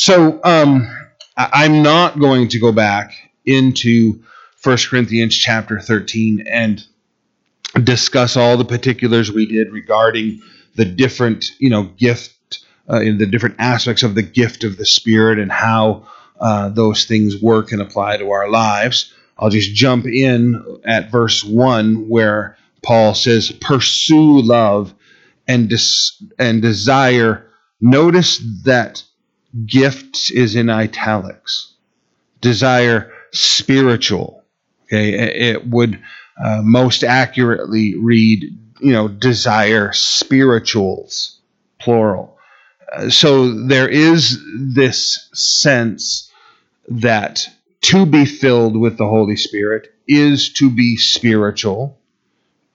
So um, I'm not going to go back into 1 Corinthians chapter 13 and discuss all the particulars we did regarding the different, you know, gift, uh, in the different aspects of the gift of the Spirit and how uh, those things work and apply to our lives. I'll just jump in at verse 1 where Paul says, Pursue love and, des- and desire. Notice that gifts is in italics. Desire spiritual. Okay, it would uh, most accurately read, you know, desire spirituals, plural. Uh, so there is this sense that to be filled with the Holy Spirit is to be spiritual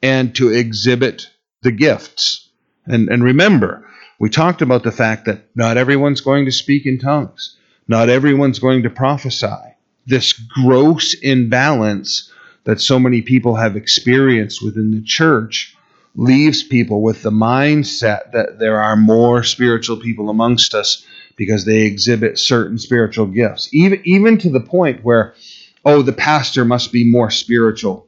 and to exhibit the gifts. And, and remember, we talked about the fact that not everyone's going to speak in tongues, not everyone's going to prophesy. This gross imbalance that so many people have experienced within the church leaves people with the mindset that there are more spiritual people amongst us because they exhibit certain spiritual gifts. Even even to the point where oh the pastor must be more spiritual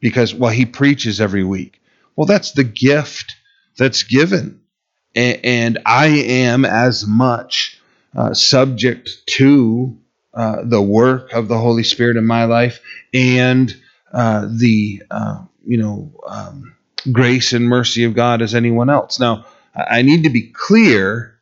because well he preaches every week. Well that's the gift that's given. And, I am as much uh, subject to uh, the work of the Holy Spirit in my life and uh, the uh, you know um, grace and mercy of God as anyone else. Now, I need to be clear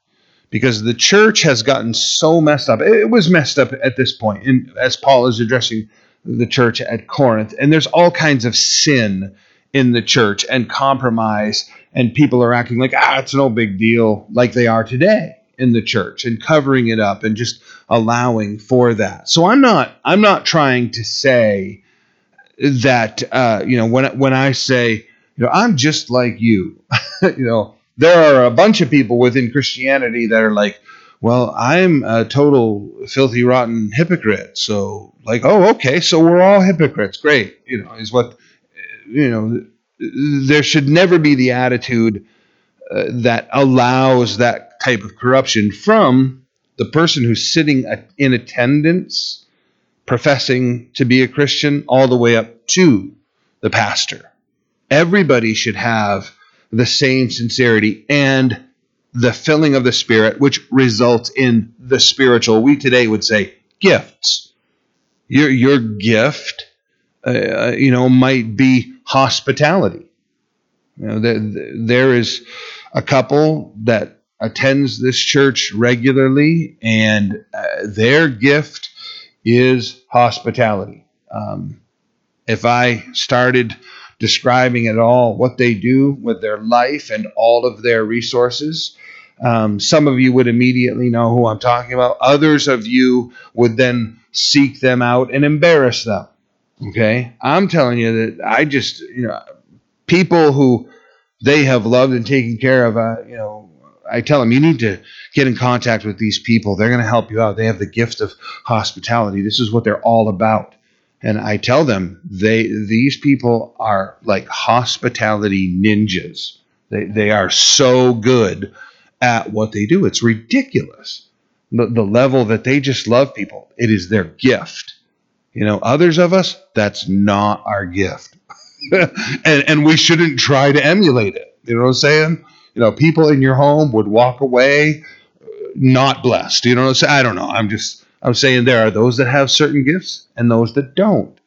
because the church has gotten so messed up. It was messed up at this point, and as Paul is addressing the church at Corinth, and there's all kinds of sin in the church and compromise, and people are acting like ah, it's no big deal, like they are today in the church and covering it up and just allowing for that. So I'm not I'm not trying to say that uh, you know when when I say you know I'm just like you, you know there are a bunch of people within Christianity that are like, well I'm a total filthy rotten hypocrite. So like oh okay so we're all hypocrites great you know is what you know there should never be the attitude uh, that allows that type of corruption from the person who's sitting in attendance professing to be a Christian all the way up to the pastor. Everybody should have the same sincerity and the filling of the Spirit, which results in the spiritual. We today would say gifts. Your, your gift, uh, you know, might be hospitality. You know, there, there is a couple that attends this church regularly, and uh, their gift is hospitality. Um, if I started describing at all what they do with their life and all of their resources, um, some of you would immediately know who I'm talking about. Others of you would then seek them out and embarrass them. Okay, I'm telling you that I just, you know, people who they have loved and taken care of, uh, you know, I tell them, you need to get in contact with these people. They're going to help you out. They have the gift of hospitality. This is what they're all about. And I tell them, they these people are like hospitality ninjas. They, they are so good at what they do. It's ridiculous. The, the level that they just love people. It is their gift. You know, others of us, that's not our gift. and, and we shouldn't try to emulate it. You know what I'm saying? you know, people in your home would walk away uh, not blessed. You know what I'm saying? I don't know. I'm just I'm saying there are those that have certain gifts and those that don't.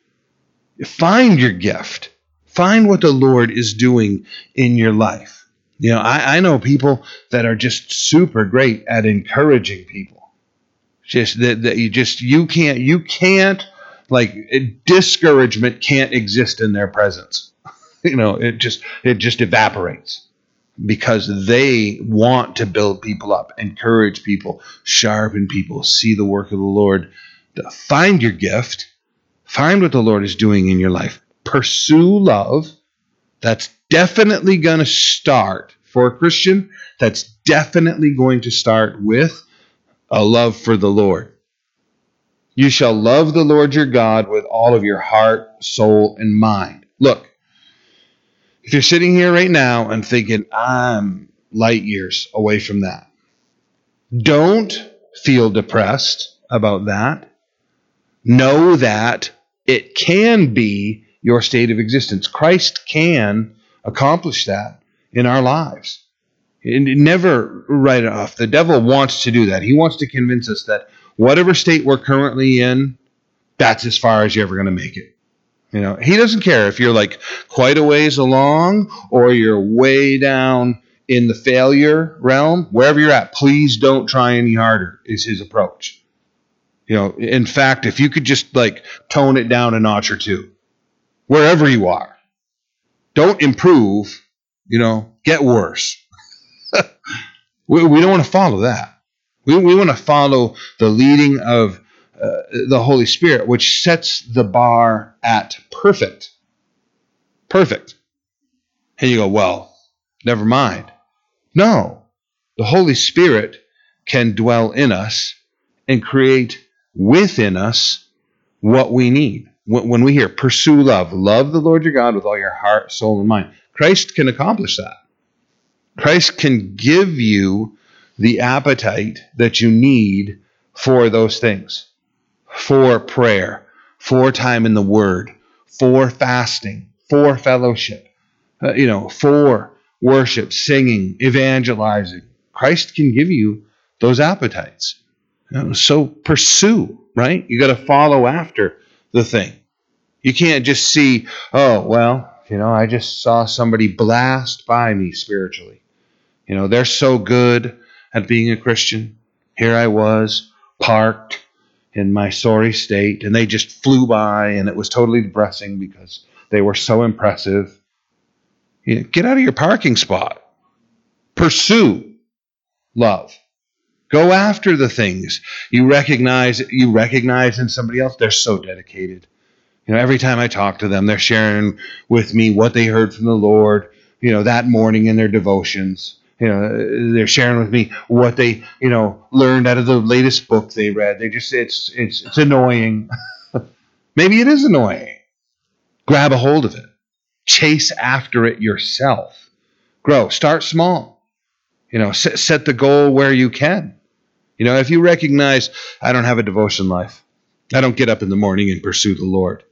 Find your gift. Find what the Lord is doing in your life. You know, I, I know people that are just super great at encouraging people. Just that, that you just you can't you can't like discouragement can't exist in their presence. you know, it just it just evaporates because they want to build people up, encourage people, sharpen people, see the work of the Lord. Find your gift, find what the Lord is doing in your life, pursue love. That's definitely going to start for a Christian. That's definitely going to start with a love for the Lord. You shall love the Lord your God with all of your heart, soul, and mind. Look, if you're sitting here right now and thinking, I'm light years away from that, don't feel depressed about that. Know that it can be your state of existence. Christ can accomplish that in our lives. And Never write it off. The devil wants to do that. He wants to convince us that whatever state we're currently in, that's as far as you're ever going to make it. You know, he doesn't care if you're like quite a ways along or you're way down in the failure realm, wherever you're at, please don't try any harder, is his approach. You know, in fact, if you could just like tone it down a notch or two, wherever you are, don't improve, you know, get worse. we, we don't want to follow that. We, we want to follow the leading of uh, the Holy Spirit, which sets the bar at perfect. Perfect. And you go, well, never mind. No, the Holy Spirit can dwell in us and create within us what we need. When we hear pursue love, love the Lord your God with all your heart, soul, and mind, Christ can accomplish that. Christ can give you the appetite that you need for those things for prayer, for time in the Word, for fasting, for fellowship, uh, you know, for worship, singing, evangelizing. Christ can give you those appetites. So pursue, right? You got to follow after the thing. You can't just see, oh, well, you know, I just saw somebody blast by me spiritually. You know, they're so good at being a Christian. Here I was, parked in my sorry state, and they just flew by, and it was totally depressing because they were so impressive. You know, get out of your parking spot. Pursue love. Go after the things you recognize you recognize in somebody else. They're so dedicated. You know, every time I talk to them, they're sharing with me what they heard from the Lord, you know, that morning in their devotions. You know, they're sharing with me what they, you know, learned out of the latest book they read. They just it's it's it's annoying. Maybe it is annoying. Grab a hold of it. Chase after it yourself. Grow. Start small. You know, set, set the goal where you can. You know, if you recognize I don't have a devotion life, I don't get up in the morning and pursue the Lord.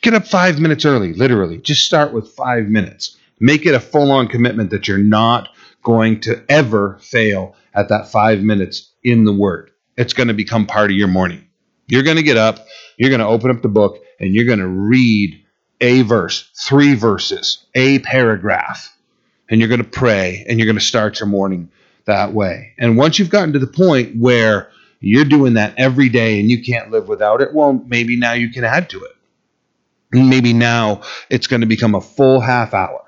Get up five minutes early, literally. Just start with five minutes. Make it a full on commitment that you're not going to ever fail at that five minutes in the Word. It's going to become part of your morning. You're going to get up, you're going to open up the book, and you're going to read a verse, three verses, a paragraph, and you're going to pray and you're going to start your morning that way. And once you've gotten to the point where you're doing that every day and you can't live without it, well, maybe now you can add to it. Maybe now it's going to become a full half hour.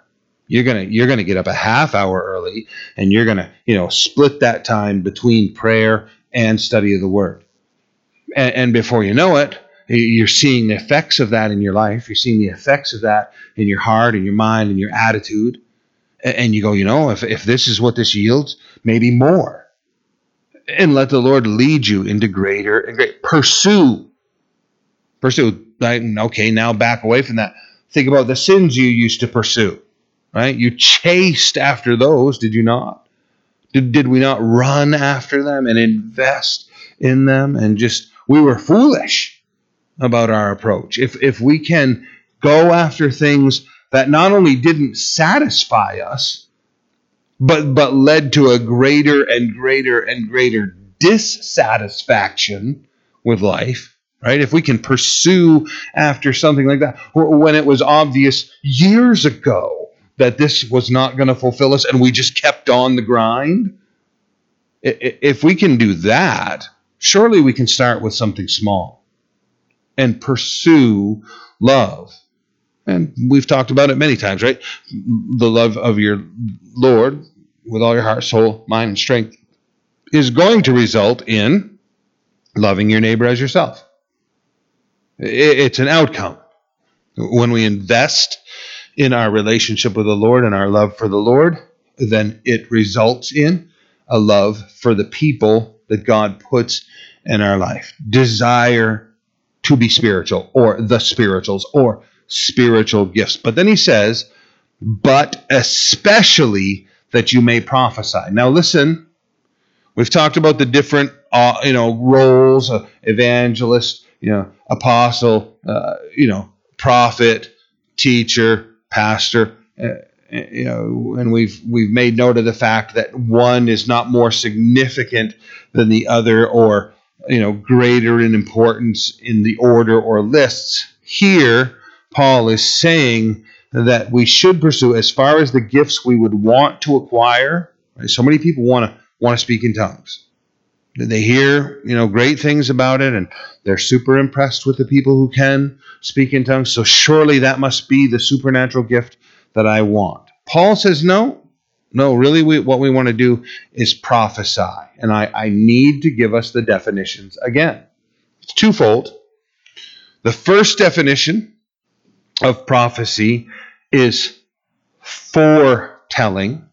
You're gonna you're gonna get up a half hour early, and you're gonna you know split that time between prayer and study of the Word. And, and before you know it, you're seeing the effects of that in your life. You're seeing the effects of that in your heart and your mind and your attitude. And you go, you know, if, if this is what this yields, maybe more. And let the Lord lead you into greater and great. Pursue. Pursue. Okay, now back away from that. Think about the sins you used to pursue, right? You chased after those, did you not? Did, did we not run after them and invest in them and just, we were foolish about our approach. If, if we can go after things that not only didn't satisfy us, but, but led to a greater and greater and greater dissatisfaction with life, right? If we can pursue after something like that, when it was obvious years ago that this was not going to fulfill us and we just kept on the grind, if we can do that, surely we can start with something small and pursue love. And we've talked about it many times, right? The love of your Lord with all your heart, soul, mind, and strength is going to result in loving your neighbor as yourself. It's an outcome. When we invest in our relationship with the Lord and our love for the Lord, then it results in a love for the people that God puts in our life. Desire to be spiritual or the spirituals or spiritual gifts. But then he says, but especially that you may prophesy. Now listen, We've talked about the different, uh, you know, roles: uh, evangelist, you know, apostle, uh, you know, prophet, teacher, pastor. Uh, you know, and we've we've made note of the fact that one is not more significant than the other, or you know, greater in importance in the order or lists. Here, Paul is saying that we should pursue as far as the gifts we would want to acquire. Right? So many people want to want to speak in tongues. They hear, you know, great things about it and they're super impressed with the people who can speak in tongues. So surely that must be the supernatural gift that I want. Paul says, no, no, really, we, what we want to do is prophesy. And I, I need to give us the definitions again. It's twofold. The first definition of prophecy is foretelling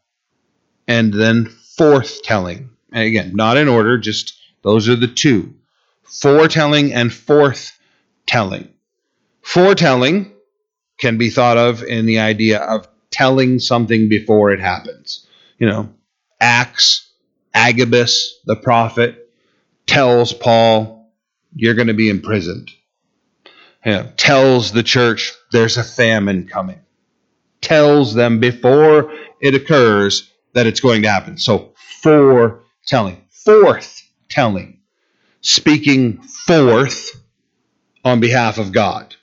and then forthtelling. Again, not in order, just those are the two foretelling and forthtelling. Foretelling can be thought of in the idea of telling something before it happens. You know, Acts, Agabus, the prophet, tells Paul, You're going to be imprisoned. You know, tells the church there's a famine coming. Tells them before it occurs that it's going to happen. So, foretelling, forth telling, speaking forth on behalf of God.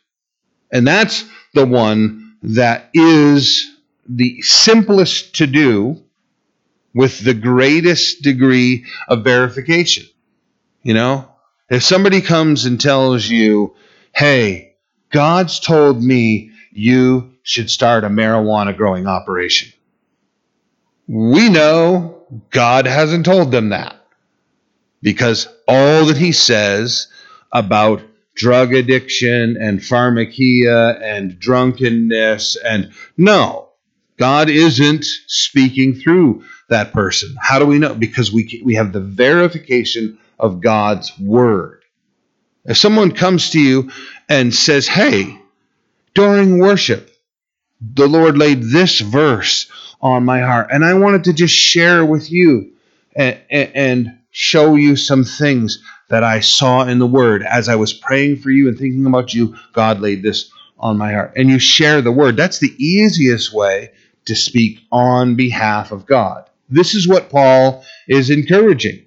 And that's the one that is the simplest to do with the greatest degree of verification. You know, if somebody comes and tells you, hey, God's told me you should start a marijuana growing operation. We know God hasn't told them that because all that he says about drug addiction and pharmakia and drunkenness and no, God isn't speaking through that person. How do we know? Because we we have the verification of God's word. If someone comes to you and says, "Hey, during worship, the Lord laid this verse on my heart, and I wanted to just share with you and, and show you some things that I saw in the Word as I was praying for you and thinking about you. God laid this on my heart, and you share the Word. That's the easiest way to speak on behalf of God. This is what Paul is encouraging.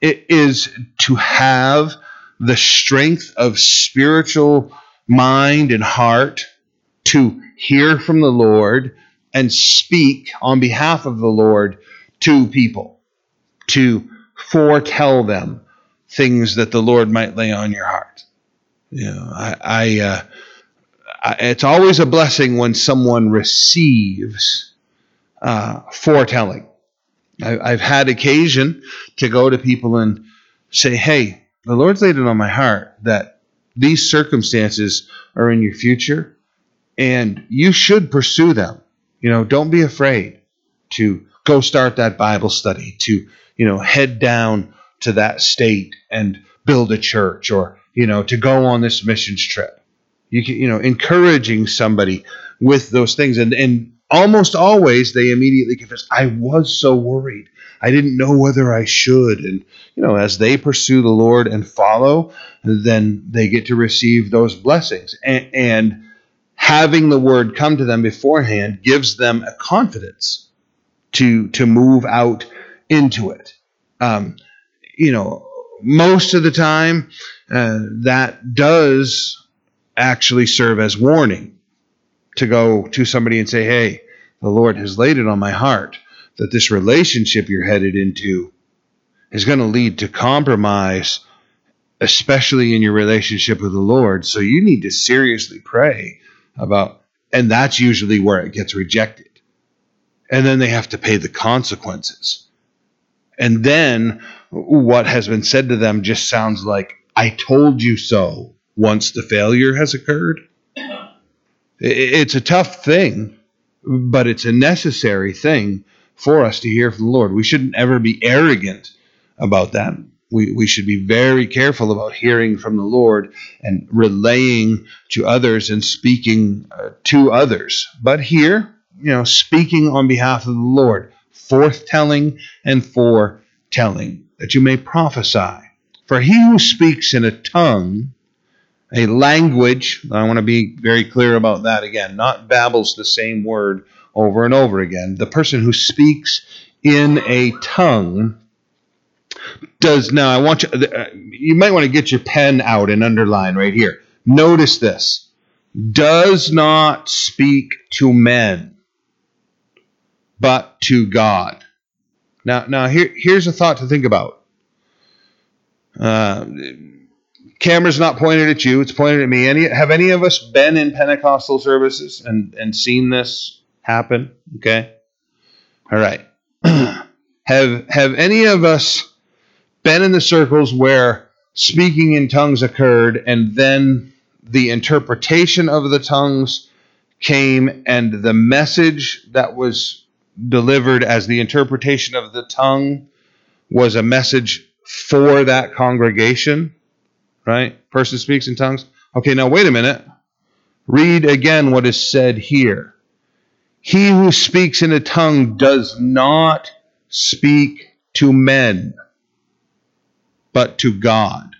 It is to have the strength of spiritual mind and heart to hear from the Lord and speak on behalf of the Lord to people, to foretell them things that the Lord might lay on your heart. You know, I, I uh, it's always a blessing when someone receives uh, foretelling. I, have had occasion to go to people and say, "Hey, the Lord's laid it on my heart that these circumstances are in your future, and you should pursue them. You know, don't be afraid to go start that Bible study, to you know, head down to that state and build a church, or you know, to go on this missions trip." you can, you know, encouraging somebody with those things. And, and almost always they immediately confess, I was so worried. I didn't know whether I should. And, you know, as they pursue the Lord and follow, then they get to receive those blessings. And, and having the word come to them beforehand gives them a confidence to, to move out into it. Um, you know, most of the time, uh, that does actually serve as warning to go to somebody and say, hey, the Lord has laid it on my heart that this relationship you're headed into is going to lead to compromise, especially in your relationship with the Lord. So you need to seriously pray about, and that's usually where it gets rejected. And then they have to pay the consequences. And then what has been said to them just sounds like, I told you so once the failure has occurred. It's a tough thing, but it's a necessary thing for us to hear from the Lord. We shouldn't ever be arrogant about that. We, we should be very careful about hearing from the Lord and relaying to others and speaking uh, to others. But here, you know, speaking on behalf of the Lord, forthtelling and foretelling. that you may prophesy. For he who speaks in a tongue, a language, I want to be very clear about that again, not babbles the same word over and over again. The person who speaks in a tongue does now. I want you. Uh, you might want to get your pen out and underline right here. Notice this: does not speak to men, but to God. Now, now here, here's a thought to think about. Uh, camera's not pointed at you; it's pointed at me. Any have any of us been in Pentecostal services and and seen this happen? Okay, all right. have have any of us been in the circles where speaking in tongues occurred and then the interpretation of the tongues came and the message that was delivered as the interpretation of the tongue was a message for that congregation, right? Person speaks in tongues. Okay, now wait a minute. Read again what is said here. He who speaks in a tongue does not speak to men but to God.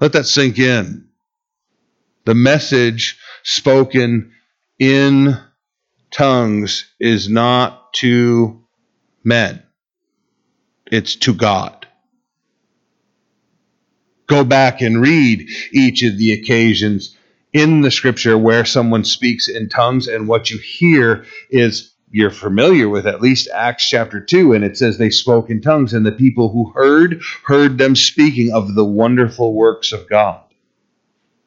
Let that sink in. The message spoken in tongues is not to men, it's to God. Go back and read each of the occasions in the scripture where someone speaks in tongues, and what you hear is you're familiar with at least Acts chapter 2, and it says they spoke in tongues, and the people who heard, heard them speaking of the wonderful works of God.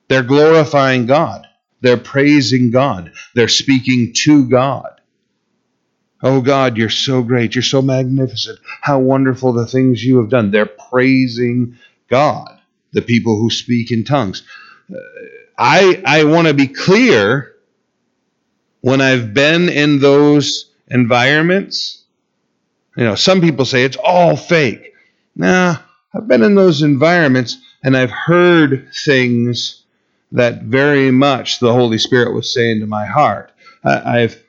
They're glorifying God, they're praising God, they're speaking to God. Oh God, you're so great, you're so magnificent, how wonderful the things you have done. They're praising God, the people who speak in tongues. Uh, I, I want to be clear when I've been in those environments, you know, some people say it's all fake. Nah, I've been in those environments and I've heard things that very much the Holy Spirit was saying to my heart. I've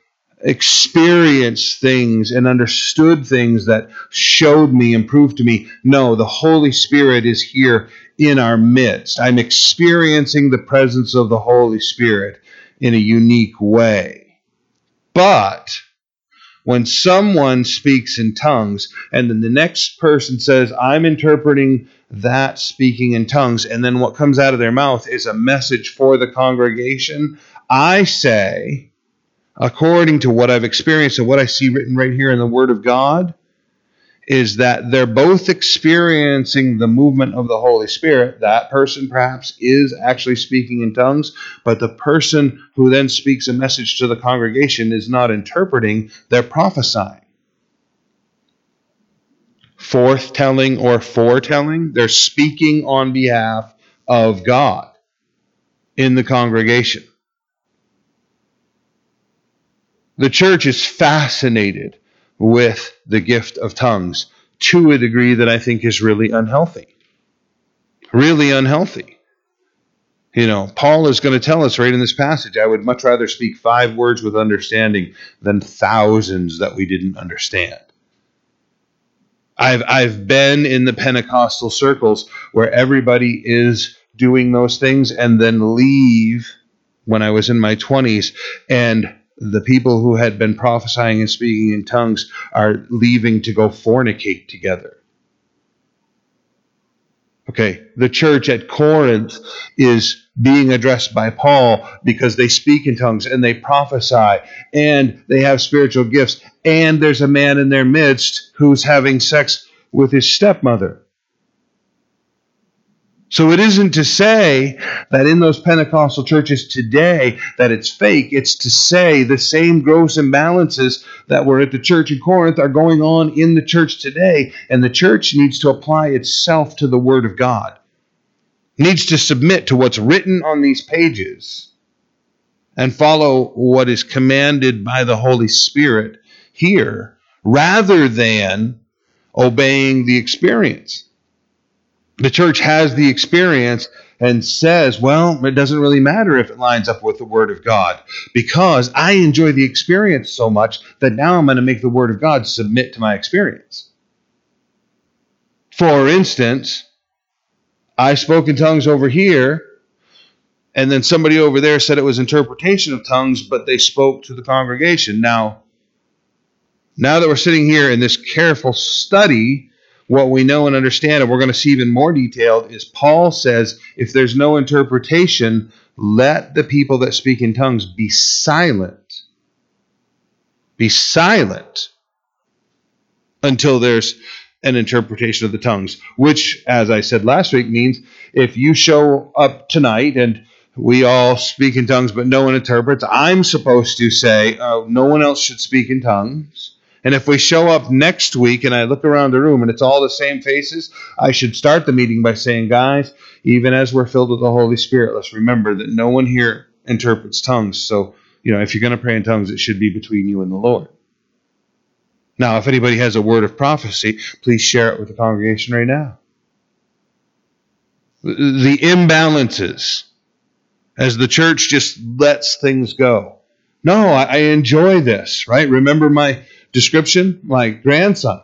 experienced things and understood things that showed me and proved to me no, the Holy Spirit is here in our midst. I'm experiencing the presence of the Holy Spirit in a unique way. But when someone speaks in tongues and then the next person says, I'm interpreting that speaking in tongues, and then what comes out of their mouth is a message for the congregation, I say, according to what I've experienced and what I see written right here in the Word of God, is that they're both experiencing the movement of the Holy Spirit. That person perhaps is actually speaking in tongues, but the person who then speaks a message to the congregation is not interpreting, they're prophesying. Forthtelling or foretelling, they're speaking on behalf of God in the congregation. The church is fascinated with the gift of tongues to a degree that I think is really unhealthy. Really unhealthy. You know, Paul is going to tell us right in this passage I would much rather speak five words with understanding than thousands that we didn't understand. I've, I've been in the Pentecostal circles where everybody is doing those things and then leave when I was in my 20s and the people who had been prophesying and speaking in tongues are leaving to go fornicate together. Okay, the church at Corinth is being addressed by Paul because they speak in tongues and they prophesy and they have spiritual gifts, and there's a man in their midst who's having sex with his stepmother. So it isn't to say that in those Pentecostal churches today that it's fake. It's to say the same gross imbalances that were at the church in Corinth are going on in the church today. And the church needs to apply itself to the Word of God, needs to submit to what's written on these pages and follow what is commanded by the Holy Spirit here rather than obeying the experience the church has the experience and says, well, it doesn't really matter if it lines up with the Word of God because I enjoy the experience so much that now I'm going to make the Word of God submit to my experience. For instance, I spoke in tongues over here, and then somebody over there said it was interpretation of tongues, but they spoke to the congregation. Now, now that we're sitting here in this careful study, what we know and understand, and we're going to see even more detailed, is Paul says if there's no interpretation, let the people that speak in tongues be silent. Be silent until there's an interpretation of the tongues, which, as I said last week, means if you show up tonight and we all speak in tongues, but no one interprets, I'm supposed to say, uh, no one else should speak in tongues. And if we show up next week and I look around the room and it's all the same faces, I should start the meeting by saying, guys, even as we're filled with the Holy Spirit, let's remember that no one here interprets tongues. So, you know, if you're going to pray in tongues, it should be between you and the Lord. Now, if anybody has a word of prophecy, please share it with the congregation right now. The imbalances as the church just lets things go. No, I, enjoy this, right? Remember my description? My grandson.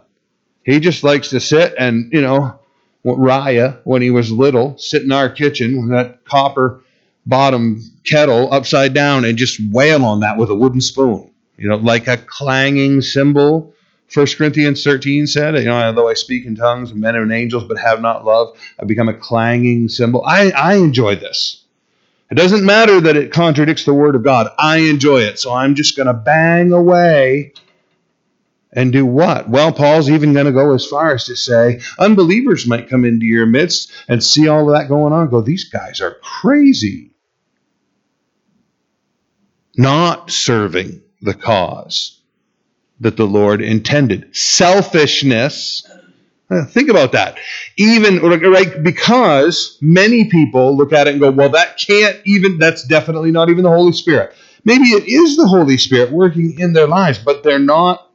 He just likes to sit and, you know, Raya, when he was little, sit in our kitchen with that copper bottom kettle upside down and just wail on that with a wooden spoon. You know, like a clanging cymbal. First Corinthians 13 said, you know, although I speak in tongues and men and angels, but have not love, I become a clanging cymbal. I, I enjoy this. It doesn't matter that it contradicts the word of God. I enjoy it. So I'm just going to bang away and do what? Well, Paul's even going to go as far as to say unbelievers might come into your midst and see all of that going on. Go, these guys are crazy. Not serving the cause that the Lord intended. Selfishness. Uh, think about that. Even right because many people look at it and go, "Well, that can't even. That's definitely not even the Holy Spirit." Maybe it is the Holy Spirit working in their lives, but they're not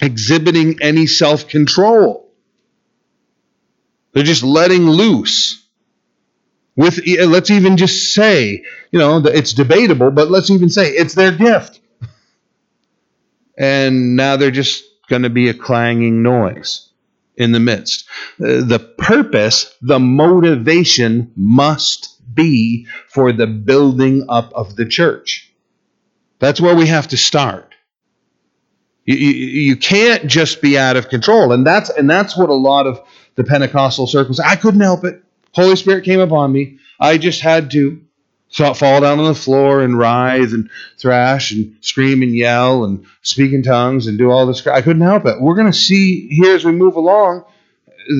exhibiting any self control. They're just letting loose. With let's even just say, you know, it's debatable, but let's even say it's their gift. And now they're just going to be a clanging noise in the midst. Uh, the purpose, the motivation must be for the building up of the church. That's where we have to start. You, you, you, can't just be out of control. And that's and that's what a lot of the Pentecostal circles I couldn't help it. Holy Spirit came upon me. I just had to fall down on the floor and writhe and thrash and scream and yell and speak in tongues and do all this. I couldn't help it. We're going to see here as we move along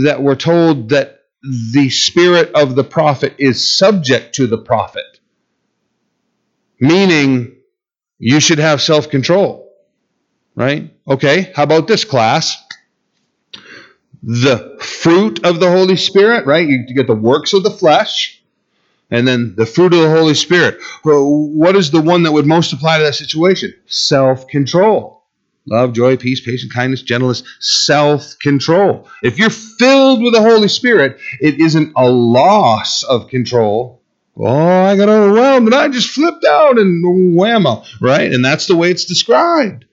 that we're told that the spirit of the prophet is subject to the prophet, meaning you should have self control right? Okay, how about this class? The fruit of the Holy Spirit, right? You get the works of the flesh, and then the fruit of the Holy Spirit. What is the one that would most apply to that situation? Self control. Love, joy, peace, patience, kindness, gentleness, self control. If you're filled with the Holy Spirit, it isn't a loss of control. Oh, I got overwhelmed and I just flipped out and whammo, right? And that's the way it's described.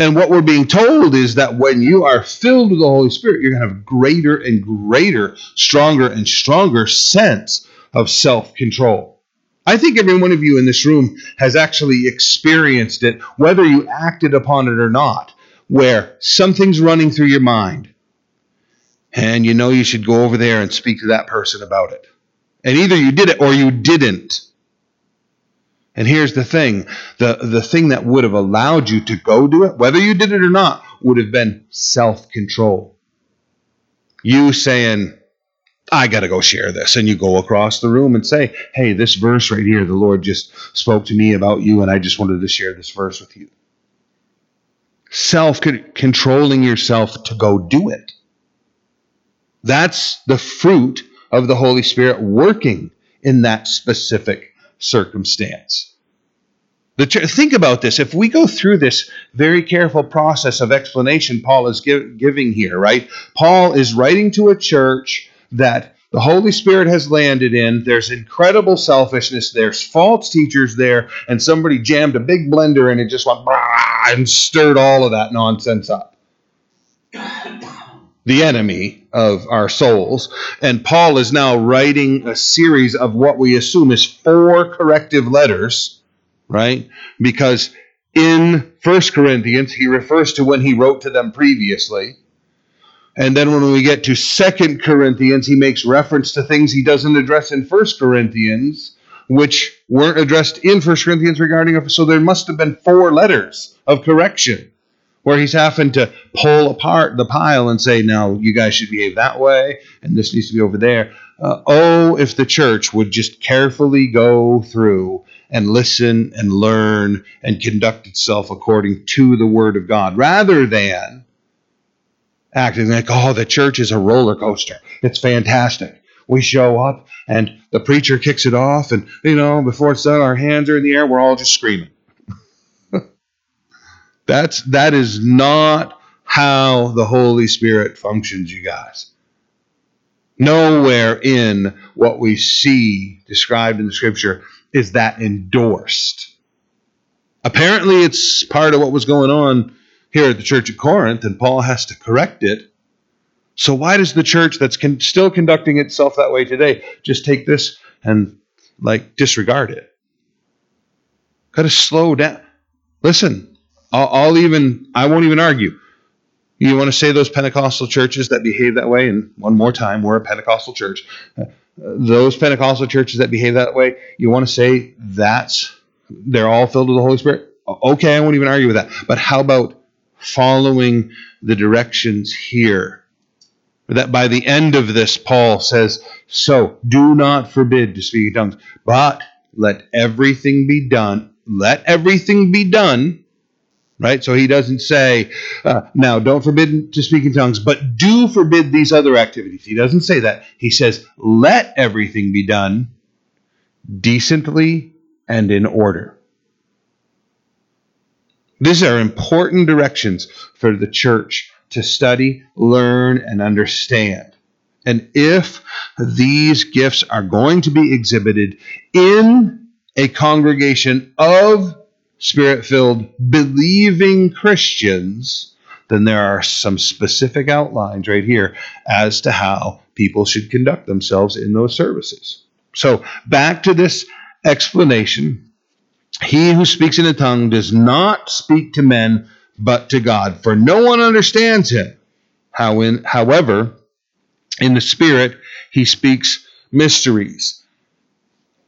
And what we're being told is that when you are filled with the Holy Spirit, you're going to have greater and greater, stronger and stronger sense of self control. I think every one of you in this room has actually experienced it, whether you acted upon it or not, where something's running through your mind and you know you should go over there and speak to that person about it. And either you did it or you didn't. And here's the thing the, the thing that would have allowed you to go do it, whether you did it or not, would have been self control. You saying, I got to go share this. And you go across the room and say, Hey, this verse right here, the Lord just spoke to me about you, and I just wanted to share this verse with you. Self controlling yourself to go do it. That's the fruit of the Holy Spirit working in that specific circumstance. Ch- think about this. If we go through this very careful process of explanation Paul is give, giving here, right? Paul is writing to a church that the Holy Spirit has landed in. There's incredible selfishness. There's false teachers there, and somebody jammed a big blender and it just went and stirred all of that nonsense up. The enemy of our souls. And Paul is now writing a series of what we assume is four corrective letters, right? Because in First Corinthians, he refers to when he wrote to them previously. And then when we get to Second Corinthians, he makes reference to things he doesn't address in First Corinthians, which weren't addressed in First Corinthians regarding so there must have been four letters of correction where he's having to pull apart the pile and say, now you guys should behave that way, and this needs to be over there. Uh, oh, if the church would just carefully go through and listen and learn and conduct itself according to the Word of God, rather than acting like, oh, the church is a roller coaster. It's fantastic. We show up and the preacher kicks it off, and, you know, before it's done, our hands are in the air, we're all just screaming. That's, that is not how the Holy Spirit functions, you guys. Nowhere in what we see described in the scripture is that endorsed. Apparently, it's part of what was going on here at the church at Corinth, and Paul has to correct it. So, why does the church that's con- still conducting itself that way today just take this and like disregard it? Got to slow down. Listen, I'll, I'll even, I won't even argue. You want to say those Pentecostal churches that behave that way, and one more time, we're a Pentecostal church. Uh, those Pentecostal churches that behave that way, you want to say that's they're all filled with the Holy Spirit? Okay, I won't even argue with that. But how about following the directions here. That by the end of this, Paul says, So do not forbid to speak in tongues, but let everything be done. Let everything be done. Right? So he doesn't say, uh, now don't forbid to speak in tongues, but do forbid these other activities. He doesn't say that. He says, let everything be done decently and in order. These are important directions for the church to study, learn, and understand. And if these gifts are going to be exhibited in a congregation of spirit filled, believing Christians, then there are some specific outlines right here as to how people should conduct themselves in those services. So, back to this explanation he who speaks in a tongue does not speak to men, but to God, for no one understands him. How in, however, in the Spirit, he speaks mysteries.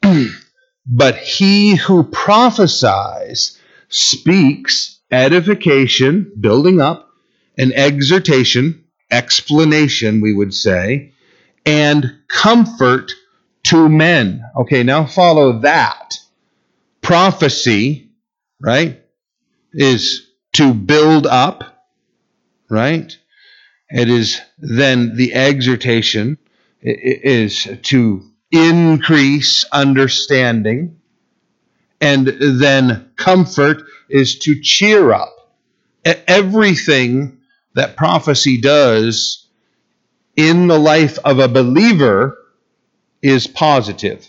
but he who prophesies speaks edification, building up, an exhortation, explanation, we would say, and comfort to men. Okay, now follow that prophecy, right, is to build up, right? It is then the exhortation is to increase understanding. And then comfort is to cheer up. Everything that prophecy does in the life of a believer is positive.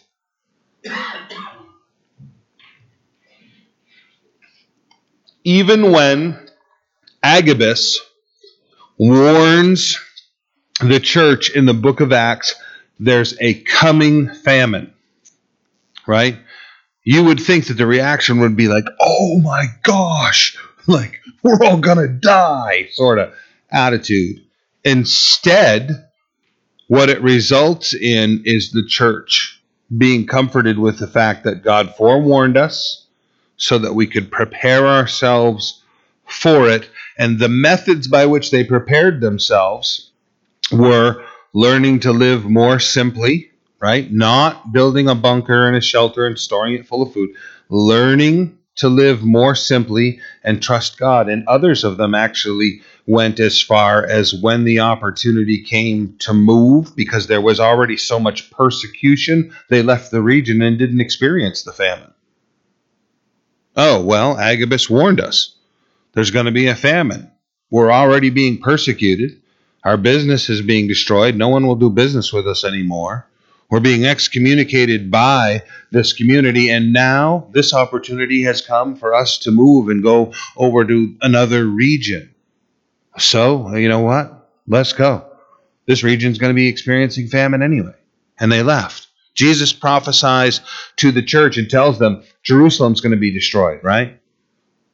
even when Agabus warns the church in the book of Acts there's a coming famine, right? You would think that the reaction would be like, oh my gosh, like we're all gonna die, sort of attitude. Instead, what it results in is the church being comforted with the fact that God forewarned us so that we could prepare ourselves for it. And the methods by which they prepared themselves were learning to live more simply, right? Not building a bunker and a shelter and storing it full of food. Learning to live more simply and trust God. And others of them actually went as far as when the opportunity came to move, because there was already so much persecution, they left the region and didn't experience the famine. Oh, well, Agabus warned us. There's going to be a famine. We're already being persecuted. Our business is being destroyed. No one will do business with us anymore. We're being excommunicated by this community, and now this opportunity has come for us to move and go over to another region. So, you know what? Let's go. This region's going to be experiencing famine anyway. And they left. Jesus prophesies to the church and tells them Jerusalem's going to be destroyed, right?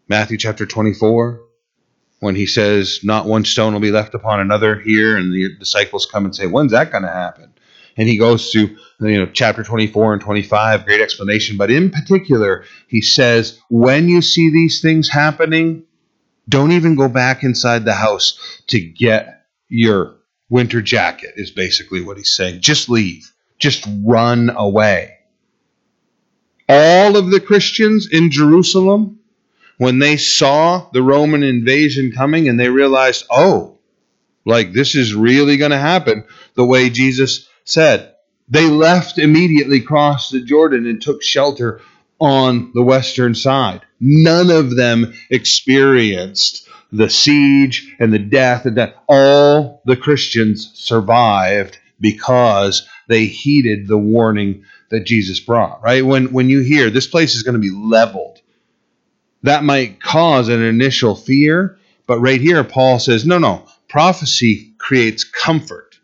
Matthew chapter 24, when he says, Not one stone will be left upon another here, and the disciples come and say, When's that going to happen? And he goes to you know chapter 24 and 25, great explanation. But in particular, he says, When you see these things happening, don't even go back inside the house to get your winter jacket, is basically what he's saying. Just leave, just run away. All of the Christians in Jerusalem, when they saw the Roman invasion coming and they realized, oh, like this is really going to happen the way Jesus said, they left immediately, crossed the Jordan, and took shelter on the western side. None of them experienced the siege and the death and that. All the Christians survived because they heeded the warning that Jesus brought, right? When, when you hear this place is going to be leveled, that might cause an initial fear, but right here, Paul says, no, no, prophecy creates comfort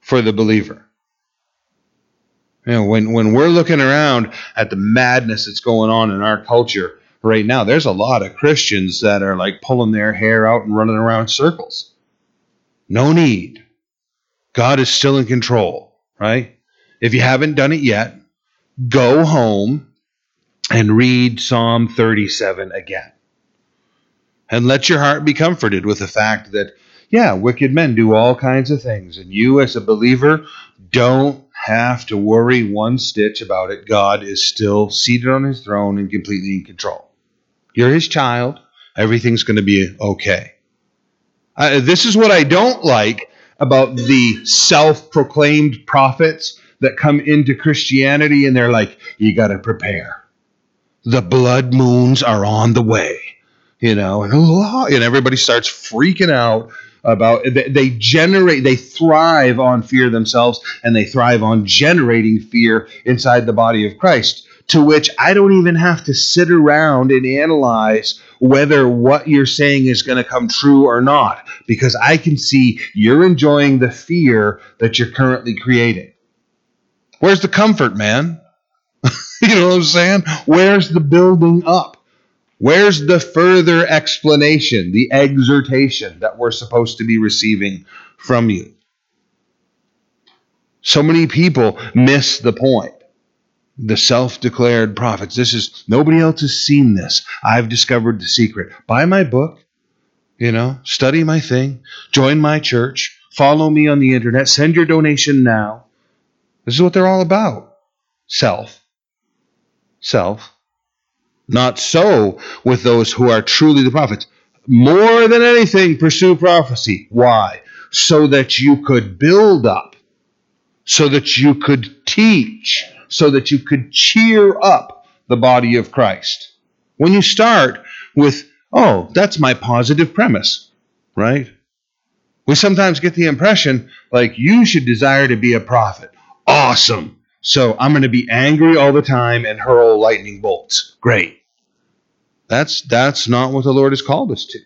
for the believer. You know, when, when we're looking around at the madness that's going on in our culture right now, there's a lot of Christians that are like pulling their hair out and running around circles. No need. God is still in control, right? If you haven't done it yet, go home and read Psalm 37 again. And let your heart be comforted with the fact that, yeah, wicked men do all kinds of things. And you, as a believer, don't have to worry one stitch about it. God is still seated on his throne and completely in control. You're his child. Everything's going to be okay. Uh, this is what I don't like about the self proclaimed prophets that come into Christianity and they're like, you got to prepare. The blood moons are on the way. You know, and, and everybody starts freaking out about they generate they thrive on fear themselves and they thrive on generating fear inside the body of Christ to which I don't even have to sit around and analyze whether what you're saying is going to come true or not because I can see you're enjoying the fear that you're currently creating. Where's the comfort, man? you know what I'm saying? Where's the building up? Where's the further explanation, the exhortation that we're supposed to be receiving from you? So many people miss the point. The self declared prophets. This is, nobody else has seen this. I've discovered the secret. Buy my book, you know, study my thing, join my church, follow me on the internet, send your donation now. This is what they're all about. Self. Self. Not so with those who are truly the prophets. More than anything, pursue prophecy. Why? So that you could build up, so that you could teach, so that you could cheer up the body of Christ. When you start with, oh, that's my positive premise, right? We sometimes get the impression like you should desire to be a prophet. Awesome. So I'm going to be angry all the time and hurl lightning bolts. Great. That's that's not what the Lord has called us to.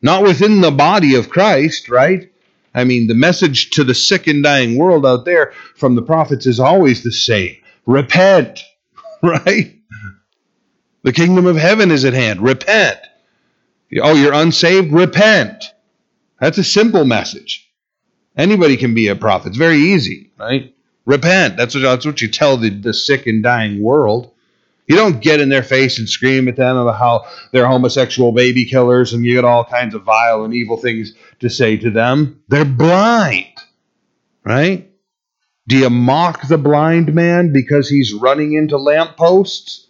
Not within the body of Christ, right? I mean, the message to the sick and dying world out there from the prophets is always the same. Repent, right? The kingdom of heaven is at hand. Repent. Oh, you're unsaved? Repent. That's a simple message. Anybody can be a prophet. It's very easy, right? Repent. That's what, that's what you tell the, the sick and dying world. You don't get in their face and scream at them about how they're homosexual baby killers and you get all kinds of vile and evil things to say to them. They're blind, right? Do you mock the blind man because he's running into lampposts?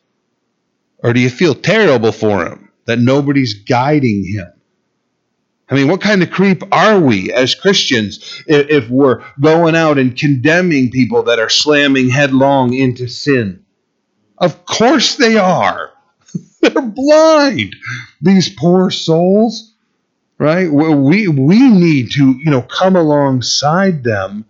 Or do you feel terrible for him that nobody's guiding him? I mean, what kind of creep are we as Christians if we're going out and condemning people that are slamming headlong into sin? Of course they are. They're blind, these poor souls. right? We we need to you know come alongside them,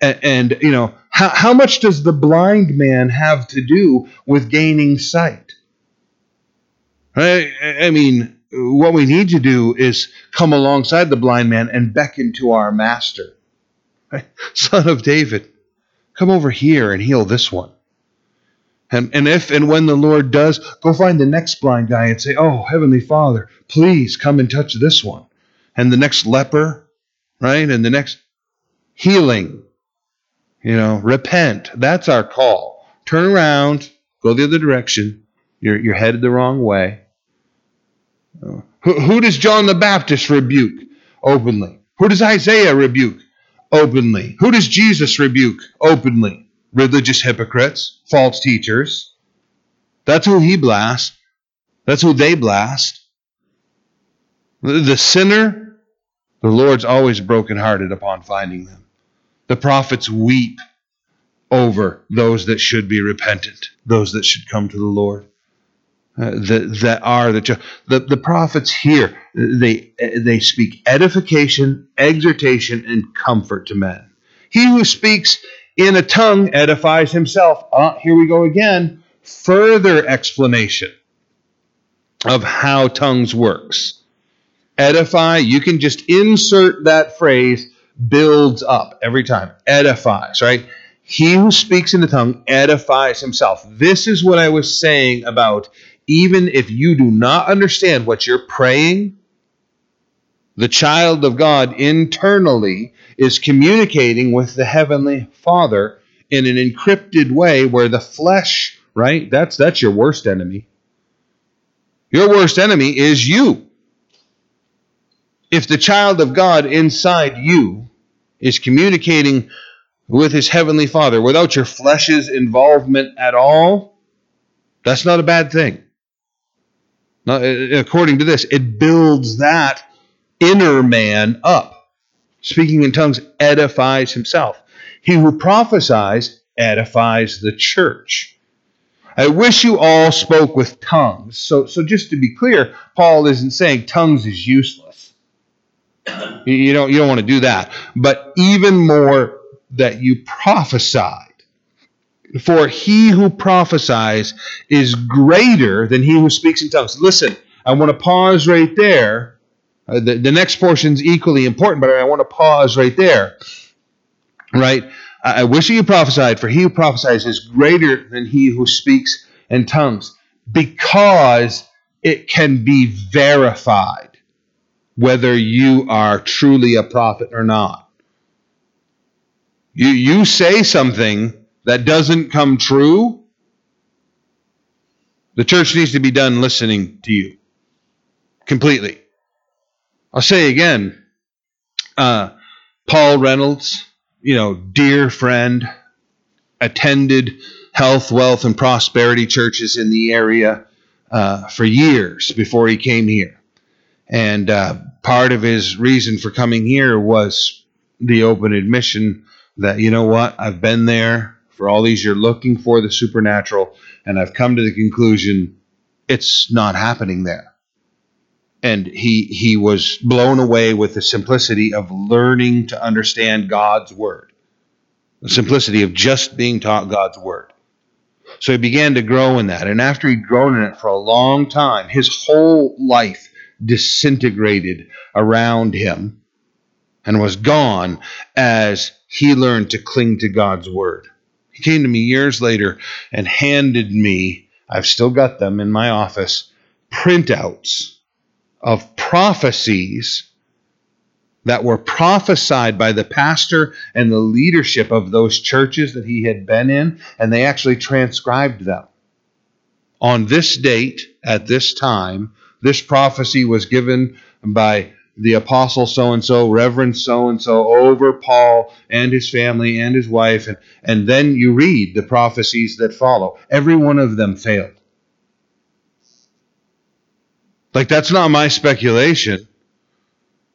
and, and you know how how much does the blind man have to do with gaining sight? Right? I mean, what we need to do is come alongside the blind man and beckon to our master, right? son of David, come over here and heal this one. And, and if and when the Lord does, go find the next blind guy and say, Oh, Heavenly Father, please come and touch this one. And the next leper, right? And the next healing. You know, repent. That's our call. Turn around, go the other direction. You're, you're headed the wrong way. Who, does John the Baptist rebuke openly? Who does Isaiah rebuke openly? Who does Jesus rebuke openly? religious hypocrites, false teachers. That's who he blasts. That's who they blast. The sinner, the Lord's always brokenhearted upon finding them. The prophets weep over those that should be repentant, those that should come to the Lord. Uh, that that are the, the the prophets here they they speak edification, exhortation, and comfort to men. He who speaks in a tongue edifies himself. Ah, here we go again. Further explanation of how tongues works. Edify, you can just insert that phrase, builds up every time. Edifies, right? He who speaks in the tongue edifies himself. This is what I was saying about even if you do not understand what you're praying, the child of God internally is communicating with the heavenly Father in an encrypted way where the flesh, right? That's that's your worst enemy. Your worst enemy is you. If the child of God inside you is communicating with his heavenly Father without your flesh's involvement at all, that's not a bad thing. Now, uh, uh, according to this, it builds that inner man up speaking in tongues edifies himself. He who prophesies edifies the church. I wish you all spoke with tongues. So, so just to be clear, Paul isn't saying tongues is useless. You don't, you don't want to do that. But even more that you prophesied. For he who prophesies is greater than he who speaks in tongues. Listen, I want to pause right there uh, the, the next portion is equally important, but I want to pause right there. Right? I, I wish you prophesied, for he who prophesies is greater than he who speaks in tongues, because it can be verified whether you are truly a prophet or not. You, you say something that doesn't come true, the church needs to be done listening to you completely. I'll say again, uh, Paul Reynolds, you know, dear friend, attended health, wealth, and prosperity churches in the area uh, for years before he came here. And uh, part of his reason for coming here was the open admission that, you know what, I've been there for all these you're looking for the supernatural, and I've come to the conclusion it's not happening there and he he was blown away with the simplicity of learning to understand God's word. The simplicity of just being taught God's word. So he began to grow in that. And after he'd grown in it for a long time, his whole life disintegrated around him and was gone as he learned to cling to God's word. He came to me years later and handed me, I've still got them in my office, printouts of prophecies that were prophesied by the pastor and the leadership of those churches that he had been in, and they actually transcribed them. On this date, at this time, this prophecy was given by the apostle so and so, Reverend so and so, over Paul and his family and his wife. And, and then you read the prophecies that follow. Every one of them failed. Like, that's not my speculation.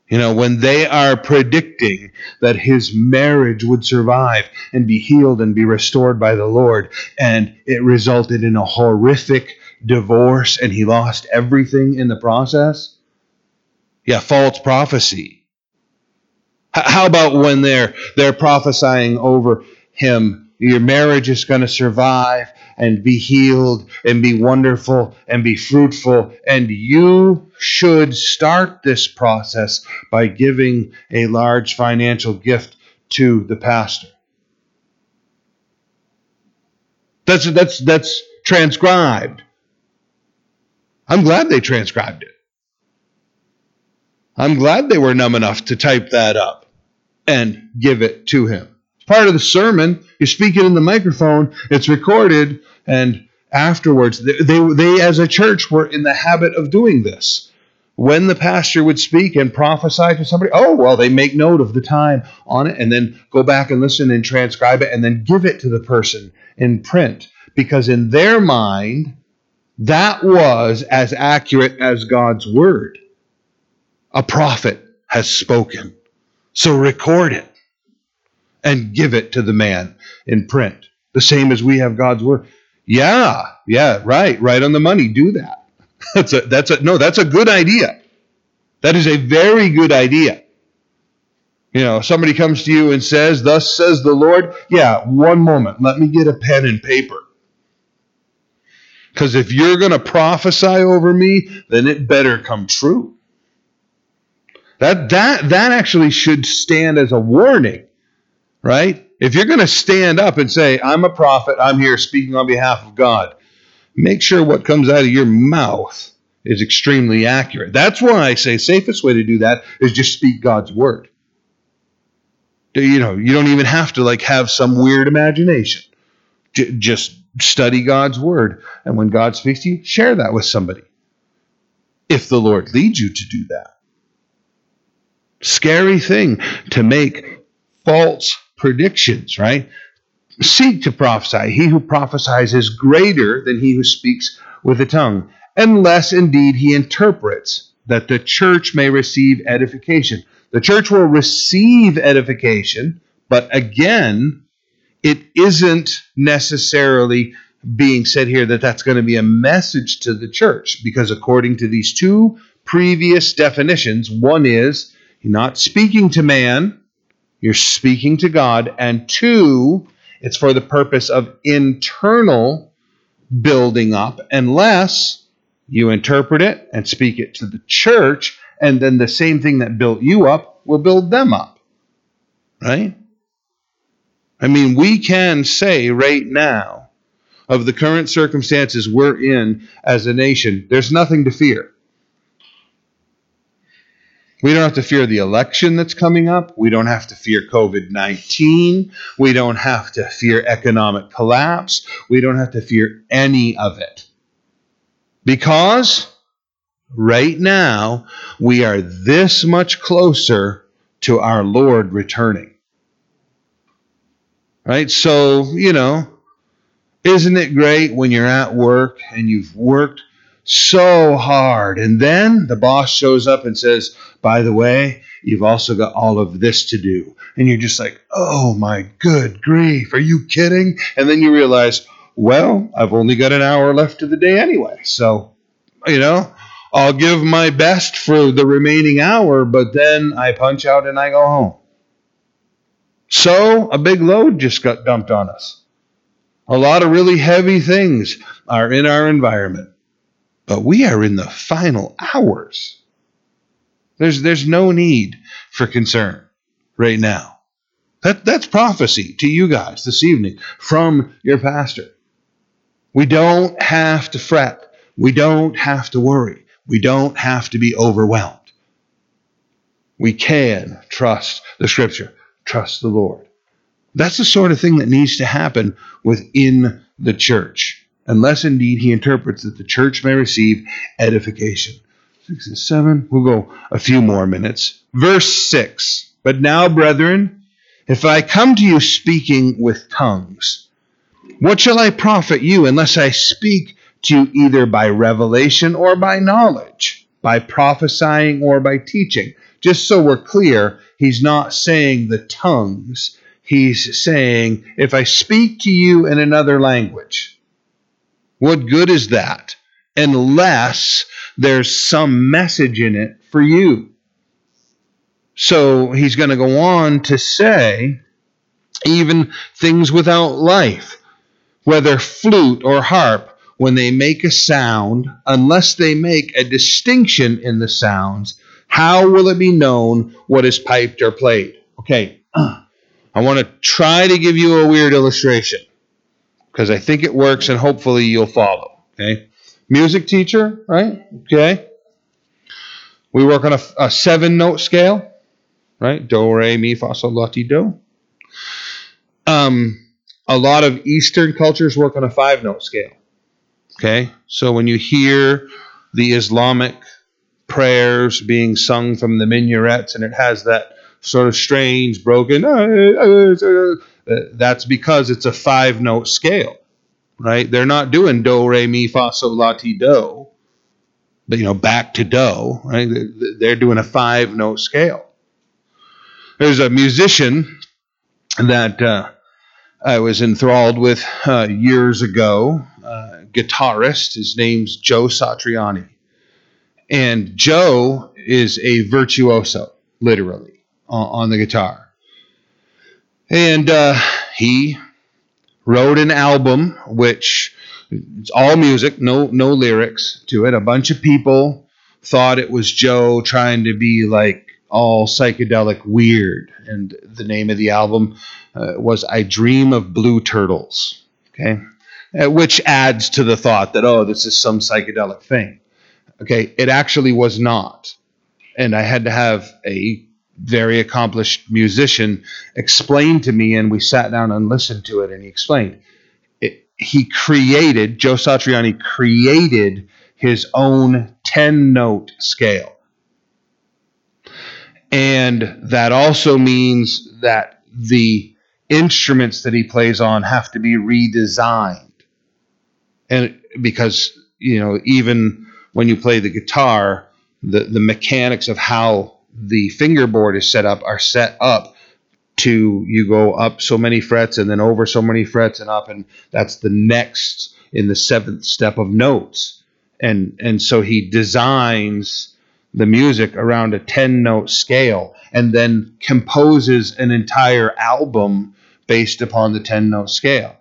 You know, when they are predicting that his marriage would survive and be healed and be restored by the Lord, and it resulted in a horrific divorce and he lost everything in the process. Yeah, false prophecy. How about when they're they're prophesying over him your marriage is going to survive and be healed and be wonderful and be fruitful. And you should start this process by giving a large financial gift to the pastor. That's, that's, that's transcribed. I'm glad they transcribed it. I'm glad they were numb enough to type that up and give it to him part of the sermon. You're speaking in the microphone, it's recorded, and afterwards, they, they, they as a church were in the habit of doing this. When the pastor would speak and prophesy to somebody, oh, well, they make note of the time on it and then go back and listen and transcribe it and then give it to the person in print. Because in their mind, that was as accurate as God's word. A prophet has spoken. So record it and give it to the man in print. The same as we have God's word. Yeah, yeah, right, right on the money. Do that. That's a that's a no, that's a good idea. That is a very good idea. You know, somebody comes to you and says, Thus says the Lord. Yeah, one moment. Let me get a pen and paper. Because if you're going to prophesy over me, then it better come true. That, that, that actually should stand as a warning right? If you're going to stand up and say, I'm a prophet, I'm here speaking on behalf of God, make sure what comes out of your mouth is extremely accurate. That's why I say safest way to do that is just speak God's word. You know, you don't even have to like have some weird imagination. J- just study God's word, and when God speaks to you, share that with somebody. If the Lord leads you to do that. Scary thing to make false predictions, right? Seek to prophesy. He who prophesies is greater than he who speaks with the tongue, unless indeed he interprets, that the church may receive edification. The church will receive edification, but again, it isn't necessarily being said here that that's going to be a message to the church, because according to these two previous definitions, one is not speaking to man, you're speaking to God. And two, it's for the purpose of internal building up, unless you interpret it and speak it to the church, and then the same thing that built you up will build them up. Right? I mean, we can say right now, of the current circumstances we're in as a nation, there's nothing to fear. We don't have to fear the election that's coming up. We don't have to fear COVID 19. We don't have to fear economic collapse. We don't have to fear any of it. Because right now, we are this much closer to our Lord returning. Right? So, you know, isn't it great when you're at work and you've worked so hard. And then the boss shows up and says, By the way, you've also got all of this to do. And you're just like, Oh my good grief, are you kidding? And then you realize, Well, I've only got an hour left of the day anyway. So, you know, I'll give my best for the remaining hour, but then I punch out and I go home. So, a big load just got dumped on us. A lot of really heavy things are in our environment. But we are in the final hours. There's, there's no need for concern right now. That, that's prophecy to you guys this evening from your pastor. We don't have to fret. We don't have to worry. We don't have to be overwhelmed. We can trust the scripture, trust the Lord. That's the sort of thing that needs to happen within the church unless indeed he interprets that the church may receive edification. Six and seven. We'll go a few more minutes. Verse six. But now, brethren, if I come to you speaking with tongues, what shall I profit you unless I speak to you either by revelation or by knowledge, by prophesying or by teaching? Just so we're clear, he's not saying the tongues. He's saying, if I speak to you in another language, what good is that unless there's some message in it for you? So he's going to go on to say, even things without life, whether flute or harp, when they make a sound, unless they make a distinction in the sounds, how will it be known what is piped or played? Okay, I want to try to give you a weird illustration because I think it works and hopefully you'll follow. Okay, music teacher, right? Okay, we work on a, a seven note scale, right? Do, re, mi, fa, sol, la, ti, do. Um, a lot of Eastern cultures work on a five note scale. Okay, so when you hear the Islamic prayers being sung from the minarets and it has that sort of strange broken, ah, ah, ah, that's because it's a five note scale, right? They're not doing do, re, mi, fa, sol, la, ti, do, but you know, back to do, right? They're doing a five note scale. There's a musician that uh, I was enthralled with uh, years ago, uh, guitarist. His name's Joe Satriani. And Joe is a virtuoso, literally, on the guitar. And uh, he wrote an album which it's all music, no no lyrics to it. A bunch of people thought it was Joe trying to be like all psychedelic weird, and the name of the album uh, was "I Dream of Blue Turtles." Okay, uh, which adds to the thought that oh, this is some psychedelic thing. Okay, it actually was not, and I had to have a very accomplished musician, explained to me, and we sat down and listened to it, and he explained. It, he created, Joe Satriani created his own 10 note scale. And that also means that the instruments that he plays on have to be redesigned. And because, you know, even when you play the guitar, the, the mechanics of how the fingerboard is set up are set up to you go up so many frets and then over so many frets and up and that's the next in the seventh step of notes. And and so he designs the music around a 10 note scale and then composes an entire album based upon the 10 note scale.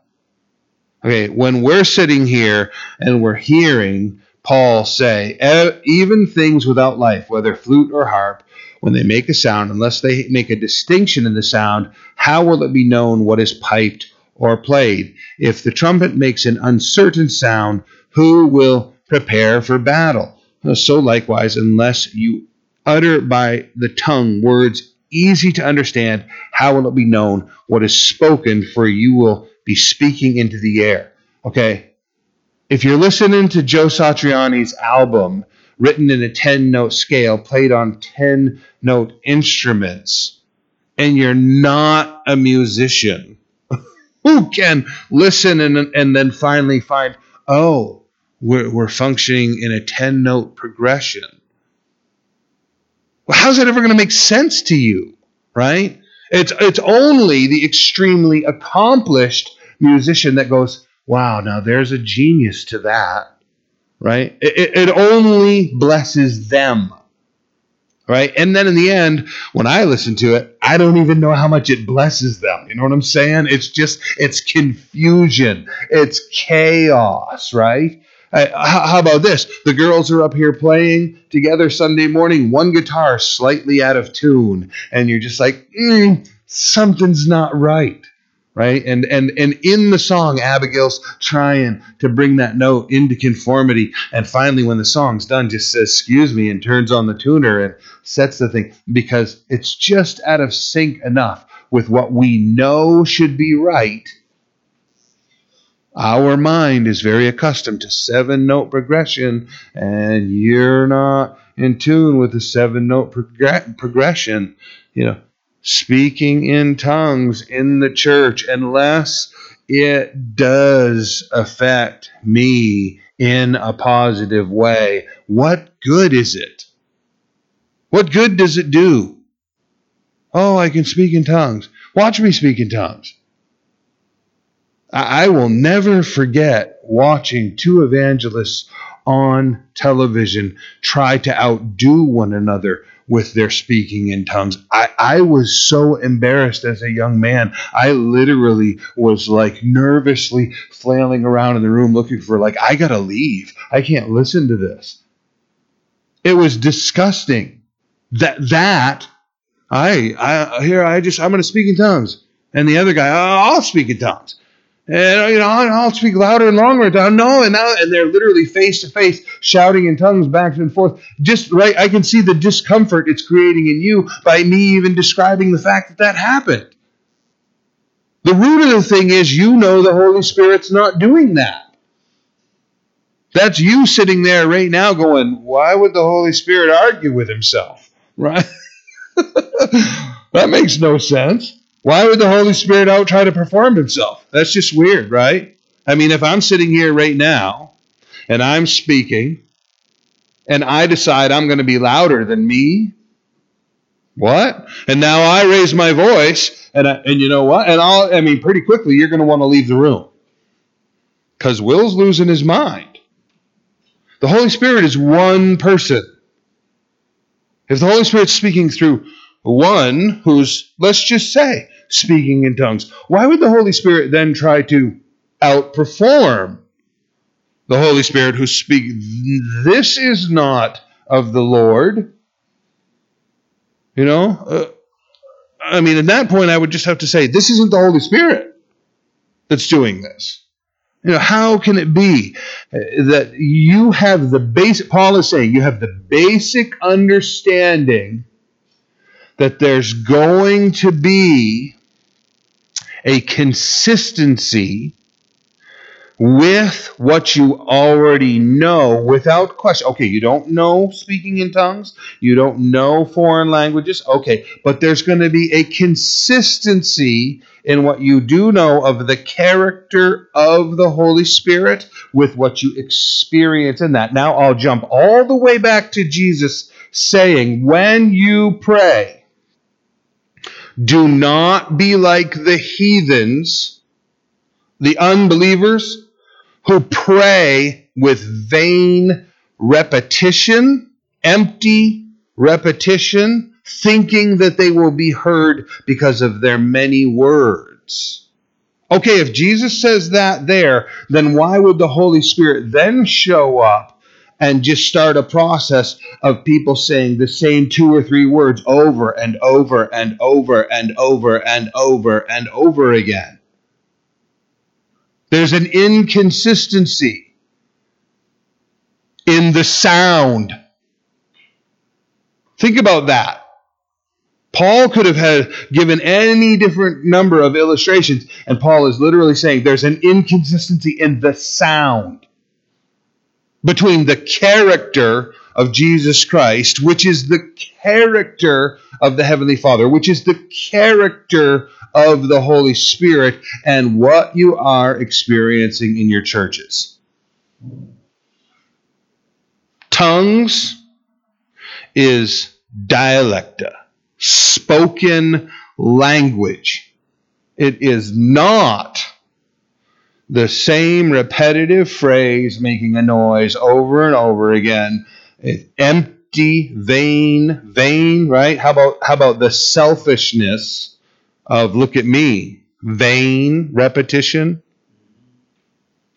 Okay when we're sitting here and we're hearing paul say even things without life whether flute or harp when they make a sound, unless they make a distinction in the sound, how will it be known what is piped or played? If the trumpet makes an uncertain sound, who will prepare for battle? So likewise, unless you utter by the tongue words easy to understand, how will it be known what is spoken? For you will be speaking into the air. Okay. If you're listening to Joe Satriani's album, written in a 10 note scale, played on 10 note instruments, and you're not a musician who can listen and, and then finally find, oh, we're, we're functioning in a 10 note progression. Well, how's that ever going to make sense to you, right? It's, it's only the extremely accomplished musician that goes, wow, now there's a genius to that right? It, it only blesses them, right? And then in the end, when I listen to it, I don't even know how much it blesses them. You know what I'm saying? It's just, it's confusion, it's chaos, right? how about this? The girls are up here playing together Sunday morning, one guitar slightly out of tune, and you're just like, mm, something's not right right? And and and in the song abigail's trying to bring that note into conformity. And finally when the song's done just says excuse me and turns on the tuner and sets the thing. Because it's just out of sync enough with what we know should be right. Our mind is very accustomed to seven note progression and you're not in tune with the seven note prog- progression. You know speaking in tongues in the church unless it does affect me in a positive way. What good is it? What good does it do? Oh, I can speak in tongues. Watch me speak in tongues. I will never forget watching two evangelists on television try to outdo one another with their speaking in tongues. I, I was so embarrassed as a young man. I literally was like nervously flailing around in the room looking for, like, I gotta leave. I can't listen to this. It was disgusting. That, that, I, I, here, I just, I'm gonna speak in tongues. And the other guy, I'll speak in tongues. And you know, oh, I'll speak louder and longer. No, and now, and they're literally face to face, shouting in tongues back and forth. Just right, I can see the discomfort it's creating in you by me even describing the fact that that happened. The root of the thing is, you know, the Holy Spirit's not doing that. That's you sitting there right now, going, "Why would the Holy Spirit argue with himself?" Right? that makes no sense. Why would the Holy Spirit out try to perform himself? That's just weird, right? I mean, if I'm sitting here right now and I'm speaking and I decide I'm going to be louder than me, what? And now I raise my voice and I, and you know what? And I'll I mean pretty quickly you're going to want to leave the room. Cuz Will's losing his mind. The Holy Spirit is one person. If the Holy Spirit's speaking through one who's, let's just say, speaking in tongues. Why would the Holy Spirit then try to outperform the Holy Spirit who speaks? This is not of the Lord. You know? Uh, I mean, at that point, I would just have to say, this isn't the Holy Spirit that's doing this. You know, how can it be that you have the basic, Paul is saying, you have the basic understanding that there's going to be a consistency with what you already know without question. Okay, you don't know speaking in tongues, you don't know foreign languages. Okay, but there's going to be a consistency in what you do know of the character of the Holy Spirit with what you experience in that. Now I'll jump all the way back to Jesus saying, When you pray, do not be like the heathens, the unbelievers, who pray with vain repetition, empty repetition, thinking that they will be heard because of their many words. Okay, if Jesus says that there, then why would the Holy Spirit then show up and just start a process of people saying the same two or three words over and over and over and over and over and over again. There's an inconsistency in the sound. Think about that. Paul could have had given any different number of illustrations, and Paul is literally saying there's an inconsistency in the sound between the character of Jesus Christ, which is the character of the Heavenly Father, which is the character of the Holy Spirit, and what you are experiencing in your churches. Tongues is dialecta, spoken language. It is not the same repetitive phrase making a noise over and over again. empty, vain, vain, right? How about how about the selfishness of look at me, vain repetition?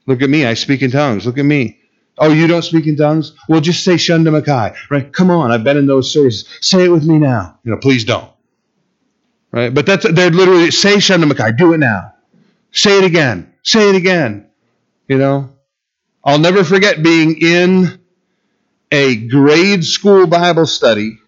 Look at me, I speak in tongues. Look at me. Oh, you don't speak in tongues? Well, just say Shunda Makai. Right? Come on, I've been in those services. Say it with me now. You know, please don't. Right? But that's they're literally say Shunda Makai. Do it now. Say it again. Say it again. You know, I'll never forget being in a grade school Bible study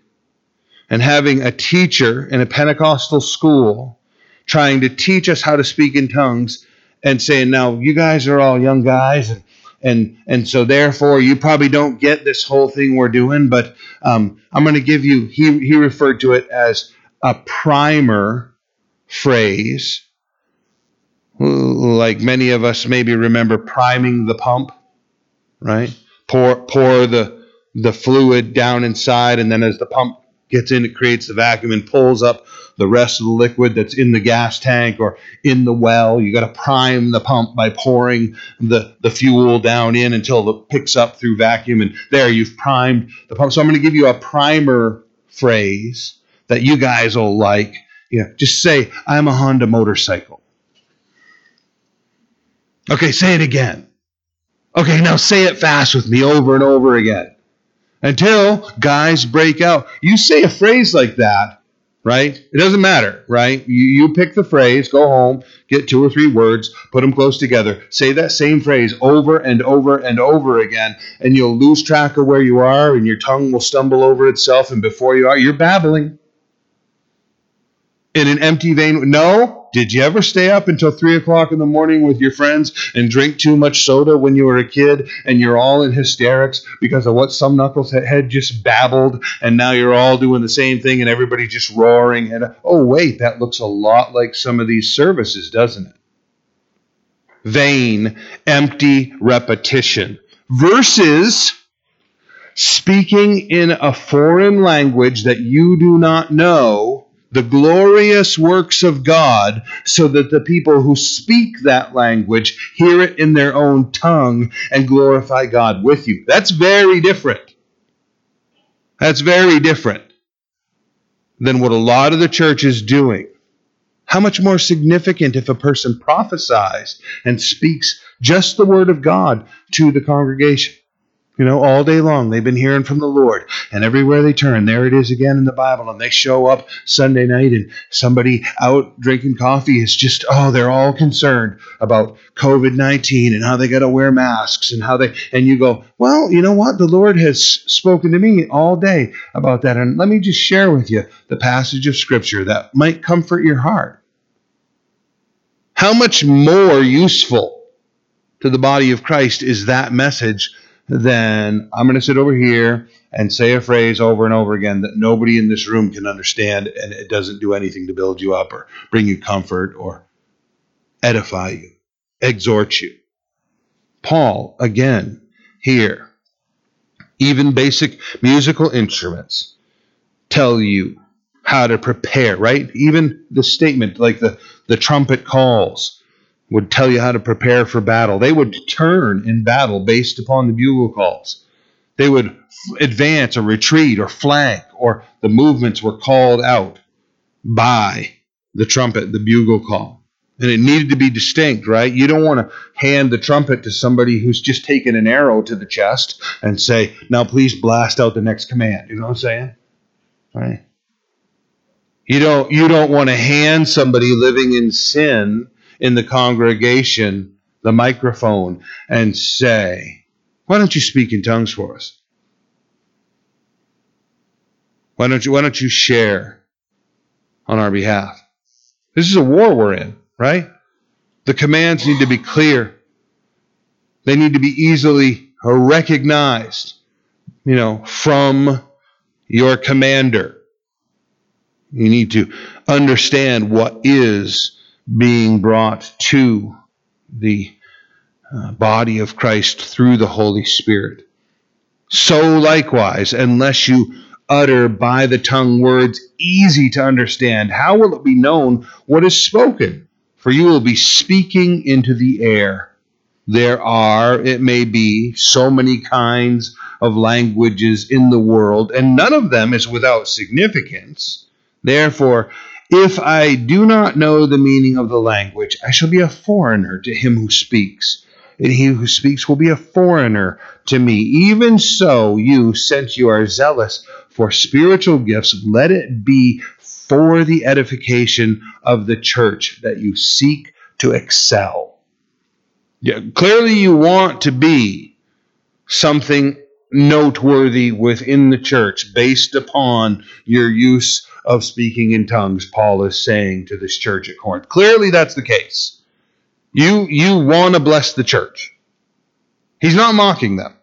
and having a teacher in a Pentecostal school trying to teach us how to speak in tongues and saying, now you guys are all young guys and and and so therefore you probably don't get this whole thing we're doing, but um, I'm going to give you. He he referred to it as a primer phrase like many of us maybe remember priming the pump, right? Pour pour the the fluid down inside, and then as the pump gets in, it creates the vacuum and pulls up the rest of the liquid that's in the gas tank or in the well. You got to prime the pump by pouring the, the fuel down in until it picks up through vacuum, and there you've primed the pump. So I'm going to give you a primer phrase that you guys will like. Yeah, just say, I'm a Honda motorcycle. Okay, say it again. Okay, now say it fast with me over and over again. Until guys break out. You say a phrase like that, right? It doesn't matter, right? You, you pick the phrase, go home, get two or three words, put them close together, say that same phrase over and over and over again, and you'll lose track of where you are, and your tongue will stumble over itself, and before you are, you're babbling in an empty vain. No. Did you ever stay up until three o'clock in the morning with your friends and drink too much soda when you were a kid and you're all in hysterics because of what some knucklehead just babbled and now you're all doing the same thing and everybody just roaring and oh wait, that looks a lot like some of these services, doesn't it? Vain, empty repetition versus speaking in a foreign language that you do not know the glorious works of God so that the people who speak that language hear it in their own tongue and glorify God with you. That's very different. That's very different than what a lot of the church is doing. How much more significant if a person prophesies and speaks just the word of God to the congregation? You know, all day long they've been hearing from the Lord, and everywhere they turn, there it is again in the Bible. And they show up Sunday night, and somebody out drinking coffee is just, oh, they're all concerned about COVID 19 and how they got to wear masks and how they, and you go, well, you know what? The Lord has spoken to me all day about that. And let me just share with you the passage of Scripture that might comfort your heart. How much more useful to the body of Christ is that message? Then I'm going to sit over here and say a phrase over and over again that nobody in this room can understand, and it doesn't do anything to build you up or bring you comfort or edify you, exhort you. Paul, again, here, even basic musical instruments tell you how to prepare, right? Even the statement, like the, the trumpet calls, would tell you how to prepare for battle. They would turn in battle based upon the bugle calls. They would advance or retreat or flank, or the movements were called out by the trumpet, the bugle call. And it needed to be distinct, right? You don't want to hand the trumpet to somebody who's just taken an arrow to the chest and say, now please blast out the next command. You know what I'm saying? Right? You don't you don't want to hand somebody living in sin in the congregation the microphone and say, Why don't you speak in tongues for us? Why don't you why don't you share on our behalf? This is a war we're in, right? The commands need to be clear. They need to be easily recognized, you know, from your commander. You need to understand what is being brought to the uh, body of Christ through the Holy Spirit. So likewise, unless you utter by the tongue words easy to understand, how will it be known what is spoken? For you will be speaking into the air. There are, it may be, so many kinds of languages in the world, and none of them is without significance. Therefore, if I do not know the meaning of the language, I shall be a foreigner to him who speaks, and he who speaks will be a foreigner to me. Even so, you, since you are zealous for spiritual gifts, let it be for the edification of the church that you seek to excel. Yeah, clearly, you want to be something noteworthy within the church based upon your use of speaking in tongues, Paul is saying to this church at Corinth. Clearly, that's the case. You, you want to bless the church. He's not mocking them.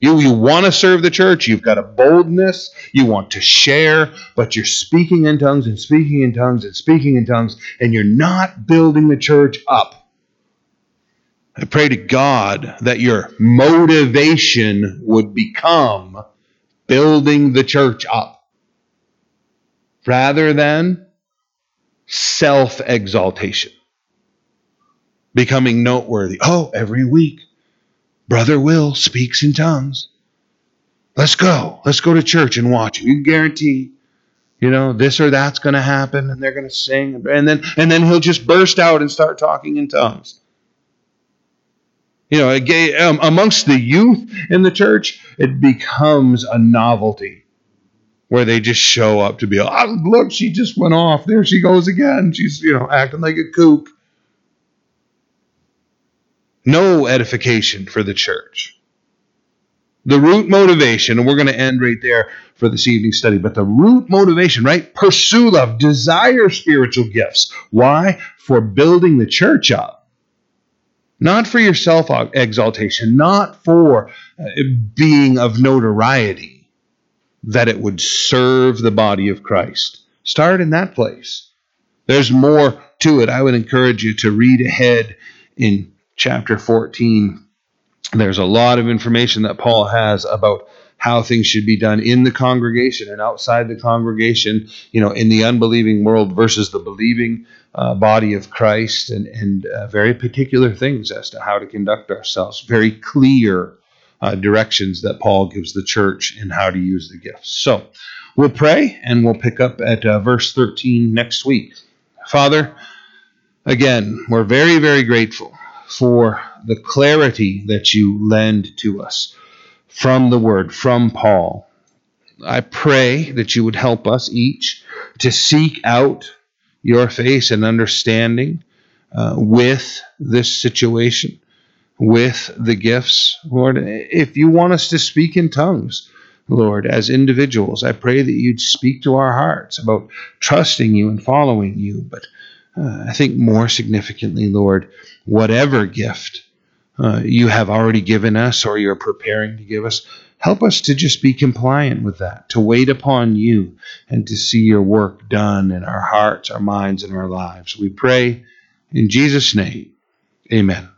You, you want to serve the church. You've got a boldness. You want to share, but you're speaking in tongues and speaking in tongues and speaking in tongues, and you're not building the church up. I pray to God that your motivation would become building the church up rather than self exaltation. Becoming noteworthy. Oh, every week, Brother Will speaks in tongues. Let's go. Let's go to church and watch him. You can guarantee You know, this or that's going to happen, and they're going to sing, and then and then he'll just burst out and start talking in tongues. You know, um, amongst the youth in the church, it becomes a novelty where they just show up to be, oh, look, she just went off. There she goes again. She's, you know, acting like a kook. No edification for the church. The root motivation, and we're going to end right there for this evening study, but the root motivation, right? Pursue love, desire spiritual gifts. Why? For building the church up. Not for your self exaltation, not for uh, being of notoriety, that it would serve the body of Christ. Start in that place. There's more to it. I would encourage you to read ahead in chapter 14. There's a lot of information that Paul has about how things should be done in the congregation and outside the congregation, you know, in the unbelieving world versus the believing uh, body of Christ, and, and uh, very particular things as to how to conduct ourselves. Very clear uh, directions that Paul gives the church in how to use the gifts. So we'll pray and we'll pick up at uh, verse 13 next week. Father, again, we're very, very grateful for the clarity that you lend to us from the word, from Paul. I pray that you would help us each to seek out your face and understanding uh, with this situation, with the gifts. Lord, if you want us to speak in tongues, Lord, as individuals, I pray that you'd speak to our hearts about trusting you and following you. But uh, I think more significantly, Lord, whatever gift uh, you have already given us or you're preparing to give us, help us to just be compliant with that, to wait upon you and to see your work done in our hearts, our minds, and our lives. We pray in Jesus' name. Amen.